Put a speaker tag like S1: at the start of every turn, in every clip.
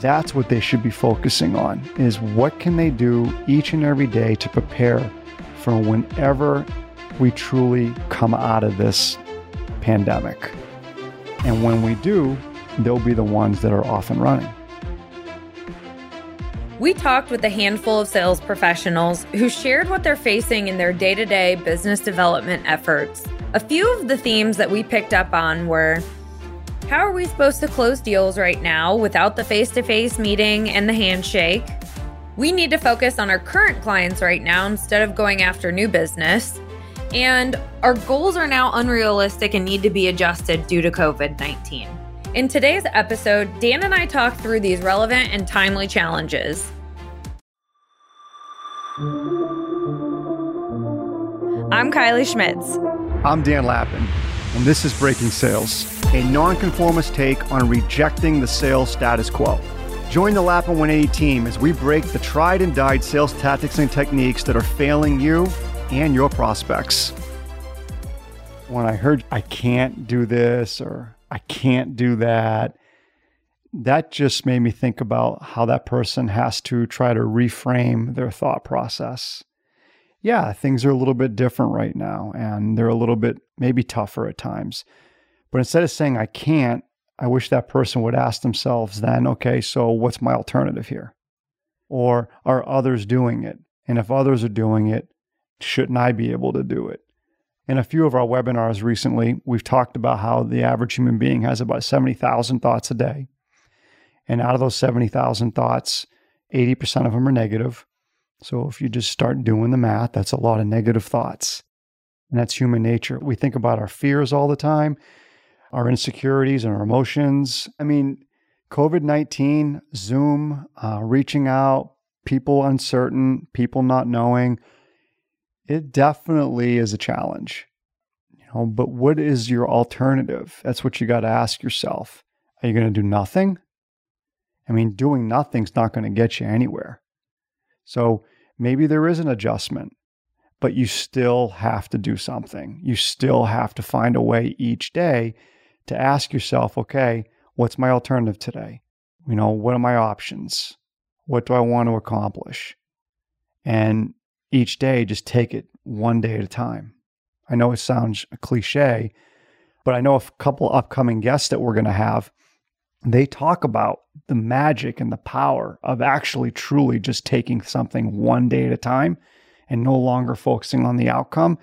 S1: that's what they should be focusing on is what can they do each and every day to prepare for whenever we truly come out of this pandemic. And when we do, they'll be the ones that are off and running.
S2: We talked with a handful of sales professionals who shared what they're facing in their day to day business development efforts. A few of the themes that we picked up on were how are we supposed to close deals right now without the face to face meeting and the handshake? We need to focus on our current clients right now instead of going after new business. And our goals are now unrealistic and need to be adjusted due to COVID 19. In today's episode, Dan and I talk through these relevant and timely challenges. I'm Kylie Schmitz.
S1: I'm Dan Lappin, and this is Breaking Sales, a nonconformist take on rejecting the sales status quo. Join the Lappin 180 team as we break the tried and died sales tactics and techniques that are failing you and your prospects. When I heard I can't do this or I can't do that. That just made me think about how that person has to try to reframe their thought process. Yeah, things are a little bit different right now and they're a little bit maybe tougher at times. But instead of saying I can't, I wish that person would ask themselves then, okay, so what's my alternative here? Or are others doing it? And if others are doing it, shouldn't I be able to do it? In a few of our webinars recently, we've talked about how the average human being has about 70,000 thoughts a day. And out of those 70,000 thoughts, 80% of them are negative. So if you just start doing the math, that's a lot of negative thoughts. And that's human nature. We think about our fears all the time, our insecurities and our emotions. I mean, COVID 19, Zoom, uh, reaching out, people uncertain, people not knowing it definitely is a challenge. You know, but what is your alternative? That's what you got to ask yourself. Are you going to do nothing? I mean, doing nothing's not going to get you anywhere. So maybe there is an adjustment, but you still have to do something. You still have to find a way each day to ask yourself, okay, what's my alternative today? You know, what are my options? What do I want to accomplish? And each day, just take it one day at a time. I know it sounds cliche, but I know a couple upcoming guests that we're going to have. They talk about the magic and the power of actually truly just taking something one day at a time and no longer focusing on the outcome.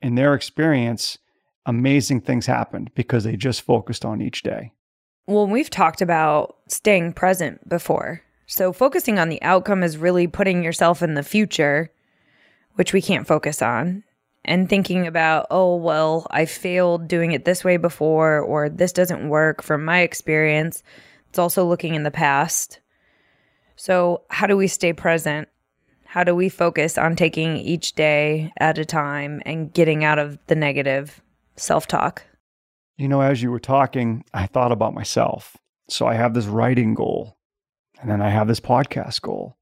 S1: In their experience, amazing things happened because they just focused on each day.
S2: Well, we've talked about staying present before. So, focusing on the outcome is really putting yourself in the future which we can't focus on, and thinking about, oh, well, I failed doing it this way before, or this doesn't work from my experience. It's also looking in the past. So, how do we stay present? How do we focus on taking each day at a time and getting out of the negative self talk?
S1: You know, as you were talking, I thought about myself. So, I have this writing goal, and then I have this podcast goal.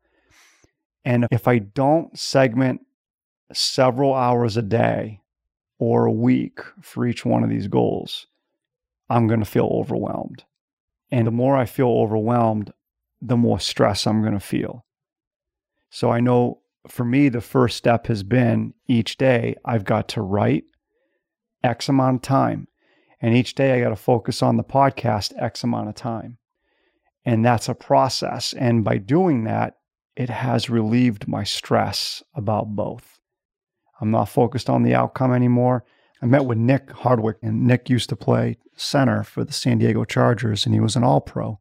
S1: And if I don't segment several hours a day or a week for each one of these goals, I'm going to feel overwhelmed. And the more I feel overwhelmed, the more stress I'm going to feel. So I know for me, the first step has been each day I've got to write X amount of time. And each day I got to focus on the podcast X amount of time. And that's a process. And by doing that, it has relieved my stress about both. I'm not focused on the outcome anymore. I met with Nick Hardwick, and Nick used to play center for the San Diego Chargers, and he was an All Pro.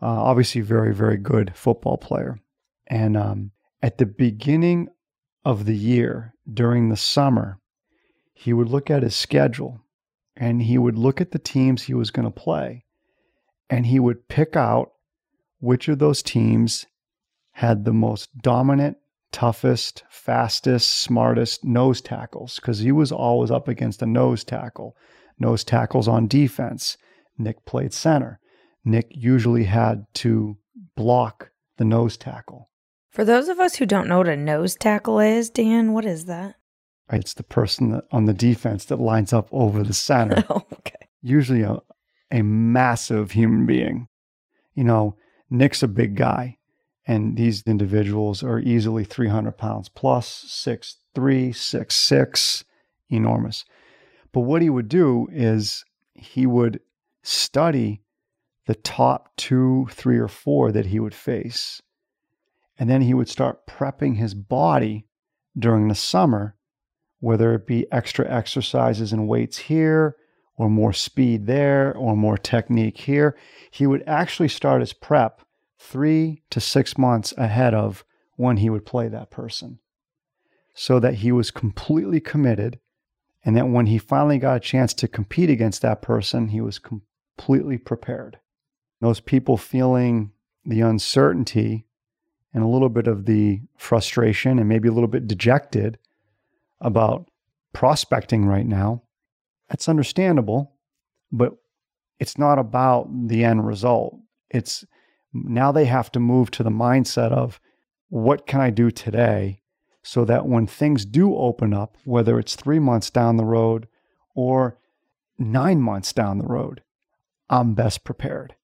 S1: Uh, obviously, very, very good football player. And um, at the beginning of the year, during the summer, he would look at his schedule and he would look at the teams he was going to play, and he would pick out which of those teams had the most dominant toughest, fastest, smartest nose tackles because he was always up against a nose tackle. Nose tackles on defense. Nick played center. Nick usually had to block the nose tackle.
S2: For those of us who don't know what a nose tackle is, Dan, what is that?
S1: It's the person that, on the defense that lines up over the center.
S2: oh, okay.
S1: Usually a, a massive human being. You know, Nick's a big guy, and these individuals are easily 300 pounds plus, six three, six six, enormous. But what he would do is he would study the top two, three, or four that he would face. And then he would start prepping his body during the summer, whether it be extra exercises and weights here, or more speed there, or more technique here. He would actually start his prep three to six months ahead of when he would play that person so that he was completely committed. And that when he finally got a chance to compete against that person, he was completely prepared. Those people feeling the uncertainty and a little bit of the frustration and maybe a little bit dejected about prospecting right now, that's understandable, but it's not about the end result. It's now they have to move to the mindset of what can I do today so that when things do open up, whether it's three months down the road or nine months down the road, I'm best prepared.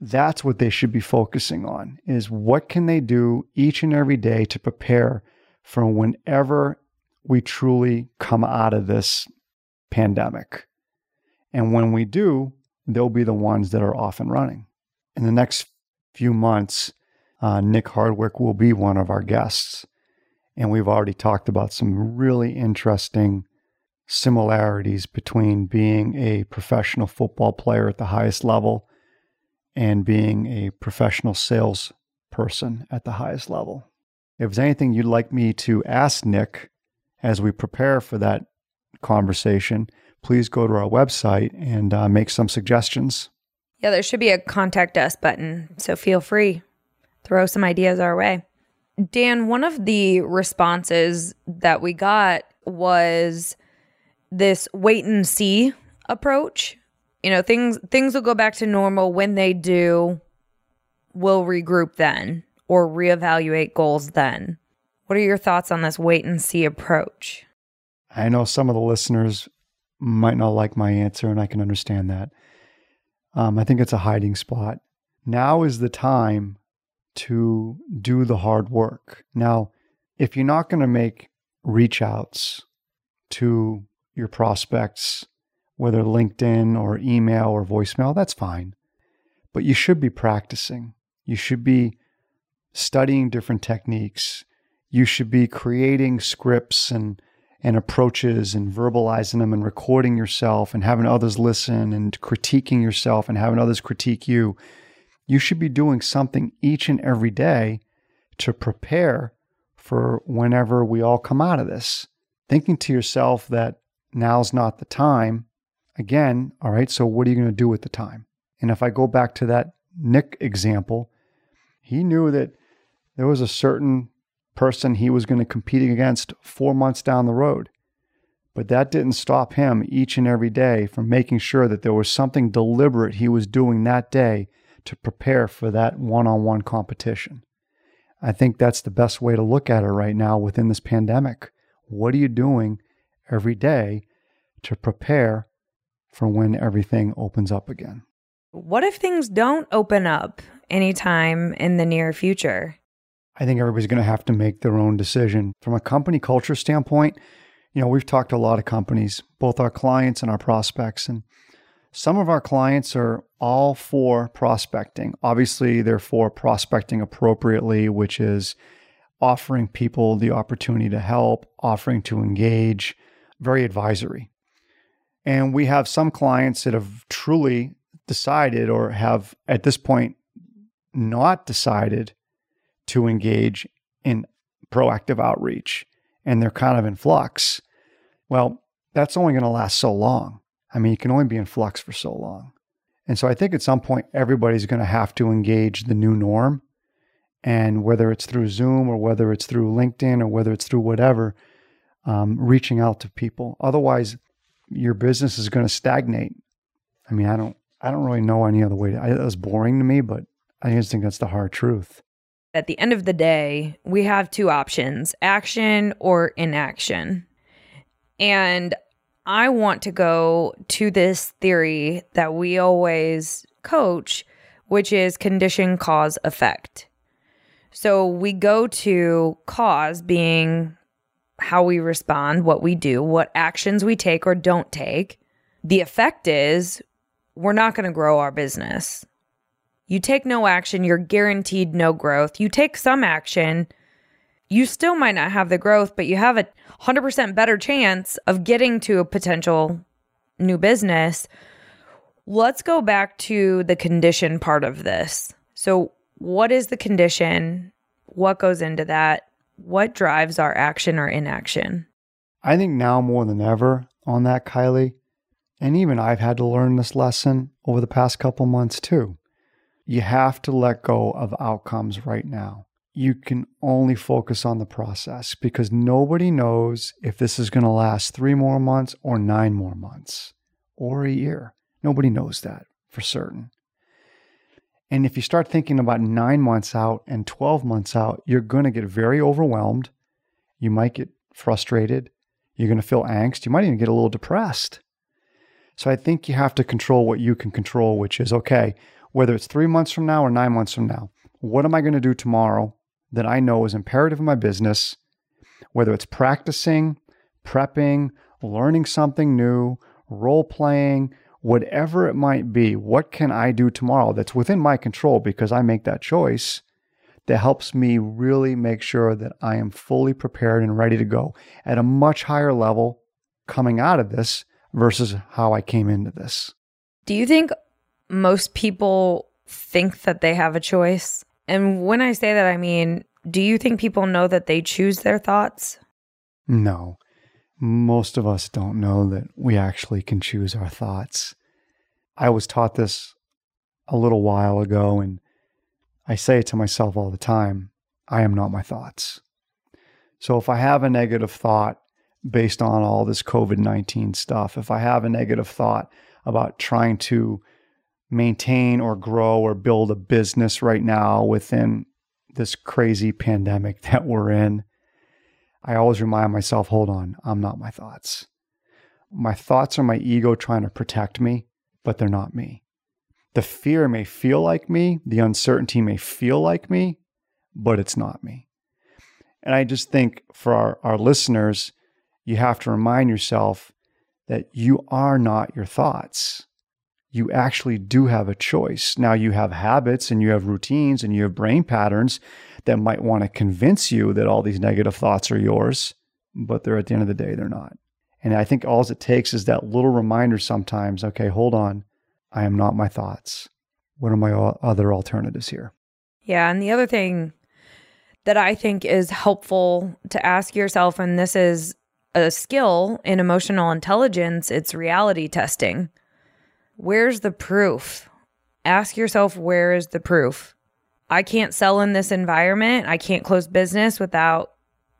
S1: That's what they should be focusing on is what can they do each and every day to prepare for whenever we truly come out of this pandemic. And when we do, they'll be the ones that are off and running. In the next few months, uh, Nick Hardwick will be one of our guests. And we've already talked about some really interesting similarities between being a professional football player at the highest level and being a professional sales person at the highest level. If there's anything you'd like me to ask Nick as we prepare for that conversation, please go to our website and uh, make some suggestions.
S2: Yeah, there should be a contact us button. So feel free, throw some ideas our way. Dan, one of the responses that we got was this wait and see approach. You know, things things will go back to normal when they do. We'll regroup then or reevaluate goals then. What are your thoughts on this wait and see approach?
S1: I know some of the listeners might not like my answer, and I can understand that. Um, I think it's a hiding spot. Now is the time to do the hard work. Now, if you're not going to make reach outs to your prospects, whether LinkedIn or email or voicemail, that's fine. But you should be practicing. You should be studying different techniques. You should be creating scripts and, and approaches and verbalizing them and recording yourself and having others listen and critiquing yourself and having others critique you you should be doing something each and every day to prepare for whenever we all come out of this. Thinking to yourself that now's not the time. Again, all right, so what are you going to do with the time? And if I go back to that Nick example, he knew that there was a certain person he was going to compete against four months down the road. But that didn't stop him each and every day from making sure that there was something deliberate he was doing that day to prepare for that one on one competition. I think that's the best way to look at it right now within this pandemic. What are you doing every day to prepare for when everything opens up again?
S2: What if things don't open up anytime in the near future?
S1: I think everybody's going to have to make their own decision. From a company culture standpoint, you know, we've talked to a lot of companies, both our clients and our prospects, and some of our clients are all for prospecting. Obviously, they're for prospecting appropriately, which is offering people the opportunity to help, offering to engage, very advisory. And we have some clients that have truly decided or have at this point not decided to engage in proactive outreach and they're kind of in flux. Well, that's only going to last so long. I mean, you can only be in flux for so long. And so I think at some point, everybody's going to have to engage the new norm. And whether it's through Zoom or whether it's through LinkedIn or whether it's through whatever, um, reaching out to people. Otherwise, your business is going to stagnate. I mean, I don't, I don't really know any other way. To, I, was boring to me, but I just think that's the hard truth.
S2: At the end of the day, we have two options action or inaction. And I want to go to this theory that we always coach, which is condition, cause, effect. So we go to cause being how we respond, what we do, what actions we take or don't take. The effect is we're not going to grow our business. You take no action, you're guaranteed no growth. You take some action, you still might not have the growth, but you have a 100% better chance of getting to a potential new business. Let's go back to the condition part of this. So, what is the condition? What goes into that? What drives our action or inaction?
S1: I think now more than ever on that, Kylie, and even I've had to learn this lesson over the past couple months too. You have to let go of outcomes right now. You can only focus on the process because nobody knows if this is going to last three more months or nine more months or a year. Nobody knows that for certain. And if you start thinking about nine months out and 12 months out, you're going to get very overwhelmed. You might get frustrated. You're going to feel angst. You might even get a little depressed. So I think you have to control what you can control, which is okay, whether it's three months from now or nine months from now, what am I going to do tomorrow that I know is imperative in my business? Whether it's practicing, prepping, learning something new, role playing, whatever it might be, what can I do tomorrow that's within my control because I make that choice that helps me really make sure that I am fully prepared and ready to go at a much higher level coming out of this versus how I came into this.
S2: Do you think most people think that they have a choice? And when I say that, I mean, do you think people know that they choose their thoughts?
S1: No. Most of us don't know that we actually can choose our thoughts. I was taught this a little while ago, and I say it to myself all the time I am not my thoughts. So if I have a negative thought, based on all this COVID 19 stuff, if I have a negative thought about trying to maintain or grow or build a business right now within this crazy pandemic that we're in, I always remind myself hold on, I'm not my thoughts. My thoughts are my ego trying to protect me, but they're not me. The fear may feel like me, the uncertainty may feel like me, but it's not me. And I just think for our, our listeners, you have to remind yourself that you are not your thoughts. You actually do have a choice. Now, you have habits and you have routines and you have brain patterns that might want to convince you that all these negative thoughts are yours, but they're at the end of the day, they're not. And I think all it takes is that little reminder sometimes okay, hold on, I am not my thoughts. What are my other alternatives here?
S2: Yeah. And the other thing that I think is helpful to ask yourself, and this is a skill in emotional intelligence, it's reality testing. Where's the proof? Ask yourself, where is the proof? I can't sell in this environment. I can't close business without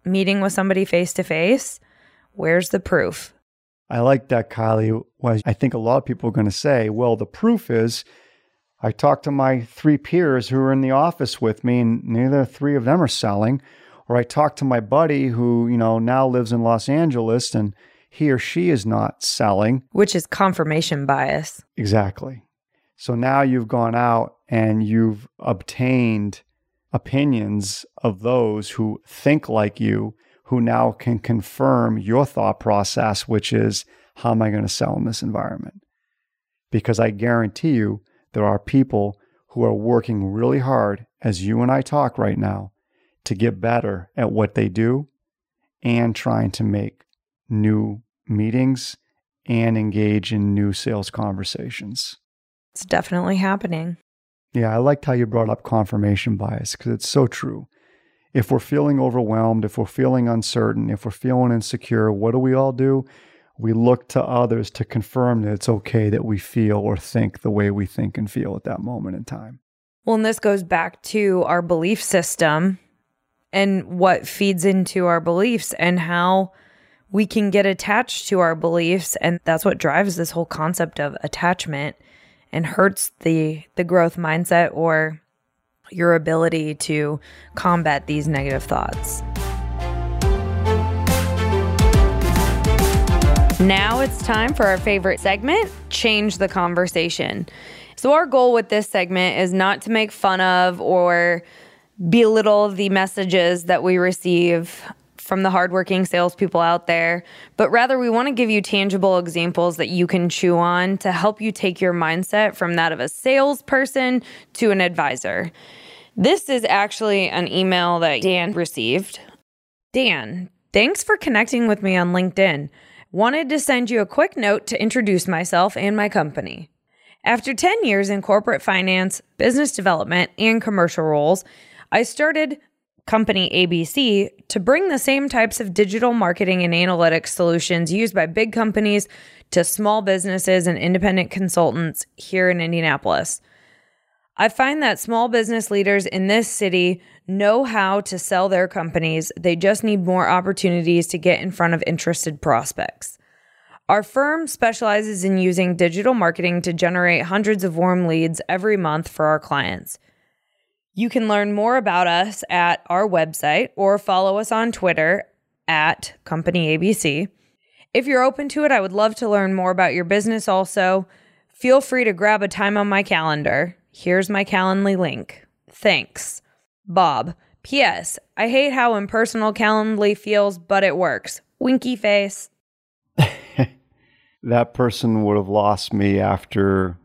S2: meeting with somebody face to face. Where's the proof?
S1: I like that, Kylie. Was I think a lot of people are going to say, well, the proof is I talked to my three peers who are in the office with me, and neither three of them are selling or I talked to my buddy who, you know, now lives in Los Angeles and he or she is not selling.
S2: Which is confirmation bias.
S1: Exactly. So now you've gone out and you've obtained opinions of those who think like you, who now can confirm your thought process, which is, how am I going to sell in this environment? Because I guarantee you, there are people who are working really hard as you and I talk right now to get better at what they do and trying to make new meetings and engage in new sales conversations.
S2: It's definitely happening.
S1: Yeah, I liked how you brought up confirmation bias because it's so true. If we're feeling overwhelmed, if we're feeling uncertain, if we're feeling insecure, what do we all do? We look to others to confirm that it's okay that we feel or think the way we think and feel at that moment in time.
S2: Well, and this goes back to our belief system and what feeds into our beliefs and how we can get attached to our beliefs and that's what drives this whole concept of attachment and hurts the the growth mindset or your ability to combat these negative thoughts. Now it's time for our favorite segment, change the conversation. So, our goal with this segment is not to make fun of or belittle the messages that we receive from the hardworking salespeople out there, but rather we want to give you tangible examples that you can chew on to help you take your mindset from that of a salesperson to an advisor. This is actually an email that Dan received. Dan, thanks for connecting with me on LinkedIn. Wanted to send you a quick note to introduce myself and my company. After 10 years in corporate finance, business development, and commercial roles, I started company ABC to bring the same types of digital marketing and analytics solutions used by big companies to small businesses and independent consultants here in Indianapolis. I find that small business leaders in this city know how to sell their companies. They just need more opportunities to get in front of interested prospects. Our firm specializes in using digital marketing to generate hundreds of warm leads every month for our clients. You can learn more about us at our website or follow us on Twitter at Company ABC. If you're open to it, I would love to learn more about your business also. Feel free to grab a time on my calendar. Here's my Calendly link. Thanks. Bob. P.S. I hate how impersonal Calendly feels, but it works. Winky face.
S1: that person would have lost me after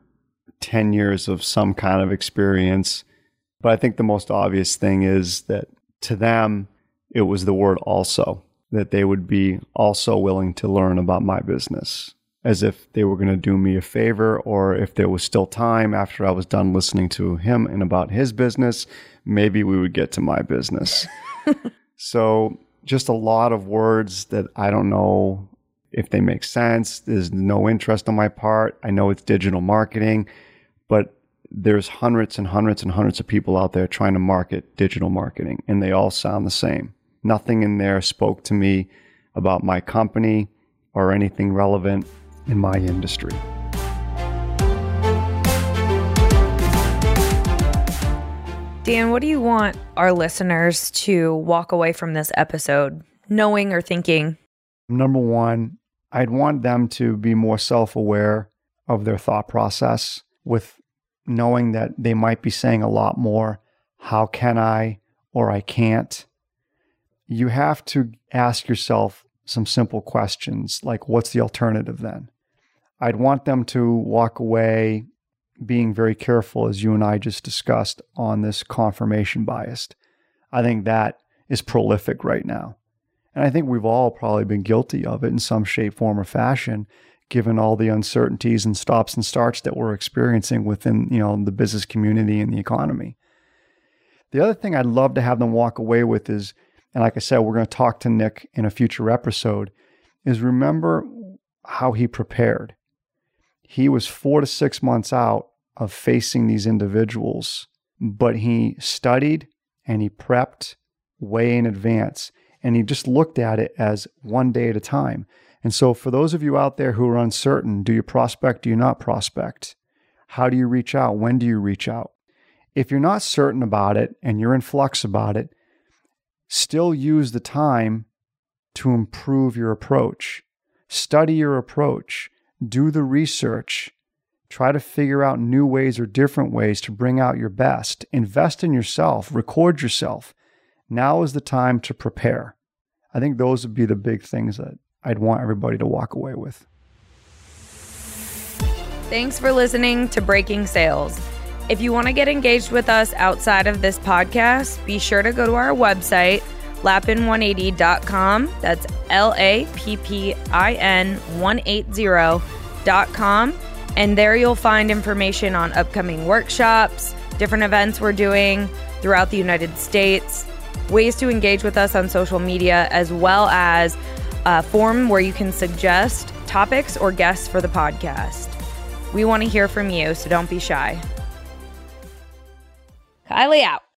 S1: 10 years of some kind of experience but I think the most obvious thing is that to them, it was the word also, that they would be also willing to learn about my business as if they were going to do me a favor or if there was still time after I was done listening to him and about his business, maybe we would get to my business. so, just a lot of words that I don't know if they make sense. There's no interest on my part. I know it's digital marketing, but there's hundreds and hundreds and hundreds of people out there trying to market digital marketing, and they all sound the same. Nothing in there spoke to me about my company or anything relevant in my industry.
S2: Dan, what do you want our listeners to walk away from this episode knowing or thinking?
S1: Number one, I'd want them to be more self aware of their thought process with knowing that they might be saying a lot more, how can I or I can't. You have to ask yourself some simple questions like, what's the alternative then? I'd want them to walk away being very careful, as you and I just discussed, on this confirmation bias. I think that is prolific right now. And I think we've all probably been guilty of it in some shape, form, or fashion given all the uncertainties and stops and starts that we're experiencing within you know the business community and the economy. The other thing I'd love to have them walk away with is, and like I said, we're going to talk to Nick in a future episode, is remember how he prepared. He was four to six months out of facing these individuals, but he studied and he prepped way in advance. And he just looked at it as one day at a time. And so, for those of you out there who are uncertain, do you prospect? Do you not prospect? How do you reach out? When do you reach out? If you're not certain about it and you're in flux about it, still use the time to improve your approach. Study your approach, do the research, try to figure out new ways or different ways to bring out your best. Invest in yourself, record yourself. Now is the time to prepare. I think those would be the big things that I'd want everybody to walk away with.
S2: Thanks for listening to Breaking Sales. If you want to get engaged with us outside of this podcast, be sure to go to our website, lappin180.com. That's L A P P I N 180.com. And there you'll find information on upcoming workshops, different events we're doing throughout the United States, ways to engage with us on social media, as well as form where you can suggest topics or guests for the podcast. We want to hear from you, so don't be shy. Kylie out.